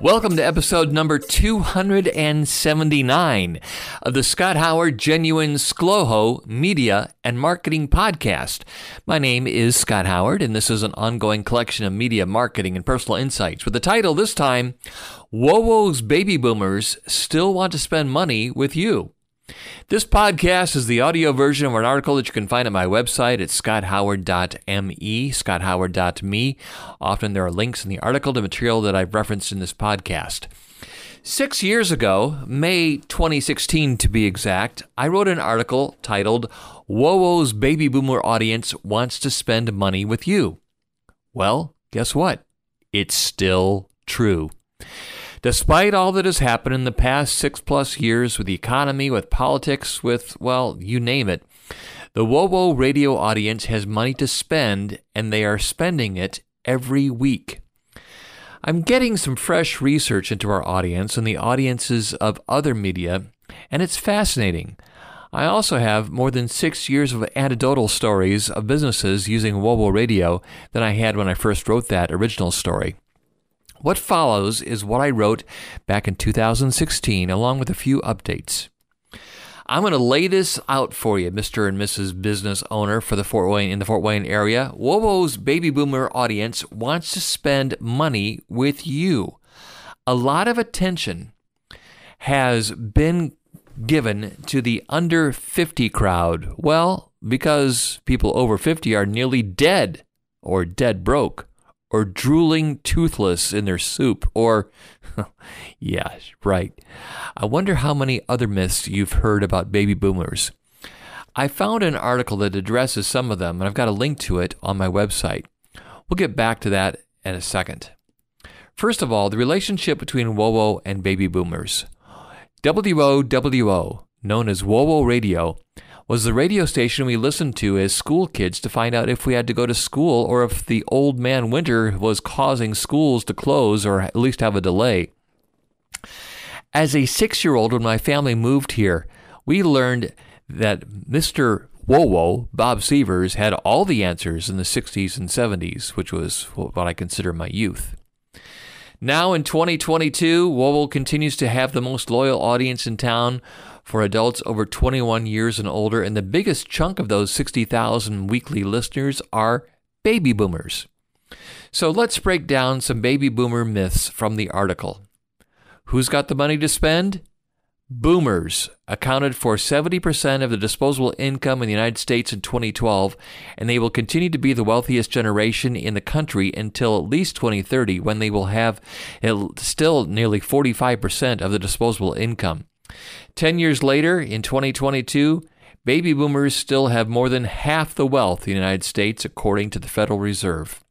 Welcome to episode number 279 of the Scott Howard Genuine ScLoHo Media and Marketing Podcast. My name is Scott Howard, and this is an ongoing collection of media marketing and personal insights with the title this time WOWO's Baby Boomers Still Want to Spend Money with You. This podcast is the audio version of an article that you can find at my website at scotthoward.me, scotthoward.me. Often there are links in the article to material that I've referenced in this podcast. Six years ago, May 2016 to be exact, I wrote an article titled WOWO's Baby Boomer Audience Wants to Spend Money with You. Well, guess what? It's still true. Despite all that has happened in the past six plus years with the economy, with politics, with, well, you name it, the WOWO radio audience has money to spend, and they are spending it every week. I'm getting some fresh research into our audience and the audiences of other media, and it's fascinating. I also have more than six years of anecdotal stories of businesses using WOWO radio than I had when I first wrote that original story. What follows is what I wrote back in 2016, along with a few updates. I'm going to lay this out for you, Mr. and Mrs. Business Owner for the Fort Wayne in the Fort Wayne area. WOWO's baby boomer audience wants to spend money with you. A lot of attention has been given to the under 50 crowd. Well, because people over 50 are nearly dead or dead broke or drooling toothless in their soup, or, yeah, right. I wonder how many other myths you've heard about baby boomers. I found an article that addresses some of them, and I've got a link to it on my website. We'll get back to that in a second. First of all, the relationship between WOWO and baby boomers. WOWO, known as WOWO Radio, was the radio station we listened to as school kids to find out if we had to go to school or if the old man winter was causing schools to close or at least have a delay. As a six year old, when my family moved here, we learned that Mr. WOWO, Bob Sievers, had all the answers in the 60s and 70s, which was what I consider my youth. Now in 2022, WOWO continues to have the most loyal audience in town for adults over 21 years and older, and the biggest chunk of those 60,000 weekly listeners are baby boomers. So let's break down some baby boomer myths from the article. Who's got the money to spend? Boomers accounted for 70% of the disposable income in the United States in 2012, and they will continue to be the wealthiest generation in the country until at least 2030, when they will have still nearly 45% of the disposable income. Ten years later, in 2022, baby boomers still have more than half the wealth in the United States, according to the Federal Reserve.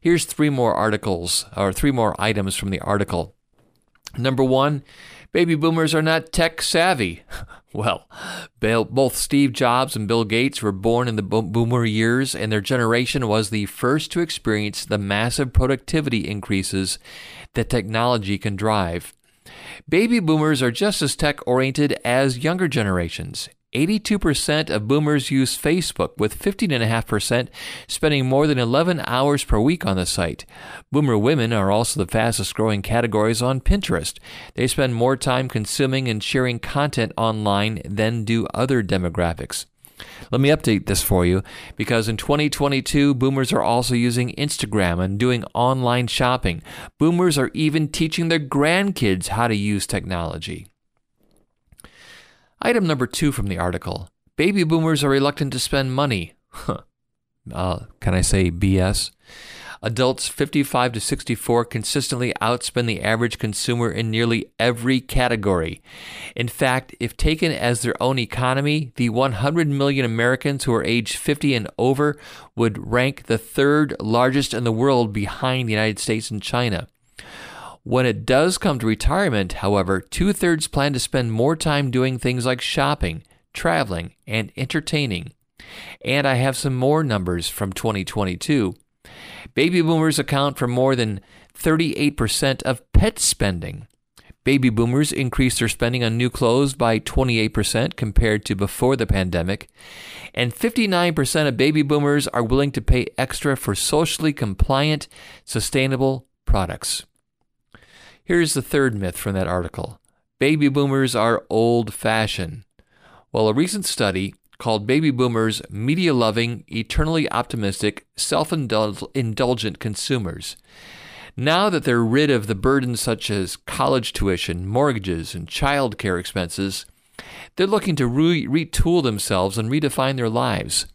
Here's three more articles, or three more items from the article. Number one, baby boomers are not tech savvy. Well, both Steve Jobs and Bill Gates were born in the boomer years, and their generation was the first to experience the massive productivity increases that technology can drive. Baby boomers are just as tech oriented as younger generations. 82% of boomers use Facebook, with 15.5% spending more than 11 hours per week on the site. Boomer women are also the fastest growing categories on Pinterest. They spend more time consuming and sharing content online than do other demographics. Let me update this for you because in 2022, boomers are also using Instagram and doing online shopping. Boomers are even teaching their grandkids how to use technology. Item number two from the article Baby boomers are reluctant to spend money. uh, can I say BS? Adults 55 to 64 consistently outspend the average consumer in nearly every category. In fact, if taken as their own economy, the 100 million Americans who are age 50 and over would rank the third largest in the world behind the United States and China. When it does come to retirement, however, two thirds plan to spend more time doing things like shopping, traveling, and entertaining. And I have some more numbers from 2022. Baby boomers account for more than 38% of pet spending. Baby boomers increased their spending on new clothes by 28% compared to before the pandemic, and 59% of baby boomers are willing to pay extra for socially compliant, sustainable products. Here's the third myth from that article Baby boomers are old fashioned. Well, a recent study called Baby Boomers Media Loving, Eternally Optimistic, Self Indulgent Consumers. Now that they're rid of the burdens such as college tuition, mortgages, and child care expenses, they're looking to re- retool themselves and redefine their lives.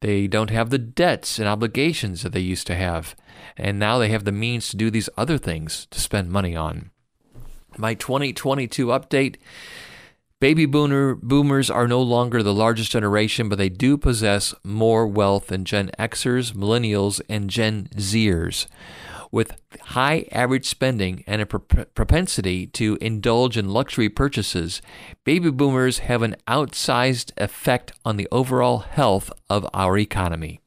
They don't have the debts and obligations that they used to have, and now they have the means to do these other things to spend money on. My 2022 update Baby boomer, boomers are no longer the largest generation, but they do possess more wealth than Gen Xers, Millennials, and Gen Zers. With high average spending and a propensity to indulge in luxury purchases, baby boomers have an outsized effect on the overall health of our economy.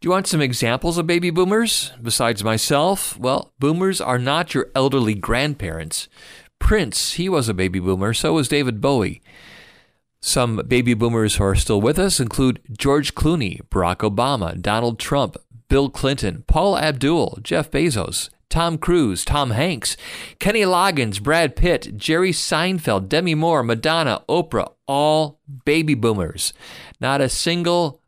Do you want some examples of baby boomers? Besides myself, well, boomers are not your elderly grandparents. Prince, he was a baby boomer, so was David Bowie. Some baby boomers who are still with us include George Clooney, Barack Obama, Donald Trump, Bill Clinton, Paula Abdul, Jeff Bezos, Tom Cruise, Tom Hanks, Kenny Loggins, Brad Pitt, Jerry Seinfeld, Demi Moore, Madonna, Oprah, all baby boomers. Not a single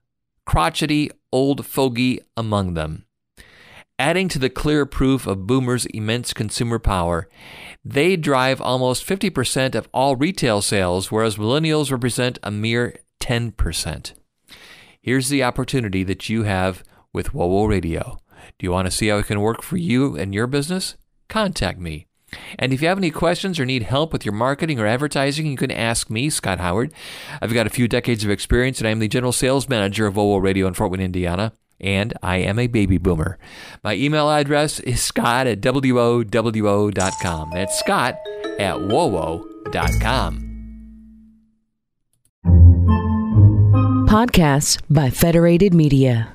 crotchety old fogey among them. Adding to the clear proof of boomers' immense consumer power, they drive almost 50% of all retail sales, whereas millennials represent a mere 10%. Here's the opportunity that you have with WOWO Radio. Do you want to see how it can work for you and your business? Contact me. And if you have any questions or need help with your marketing or advertising, you can ask me, Scott Howard. I've got a few decades of experience, and I'm the general sales manager of WOWO Radio in Fort Wayne, Indiana and I am a baby boomer. My email address is scott at wowo.com. That's scott at wowo.com. Podcasts by Federated Media.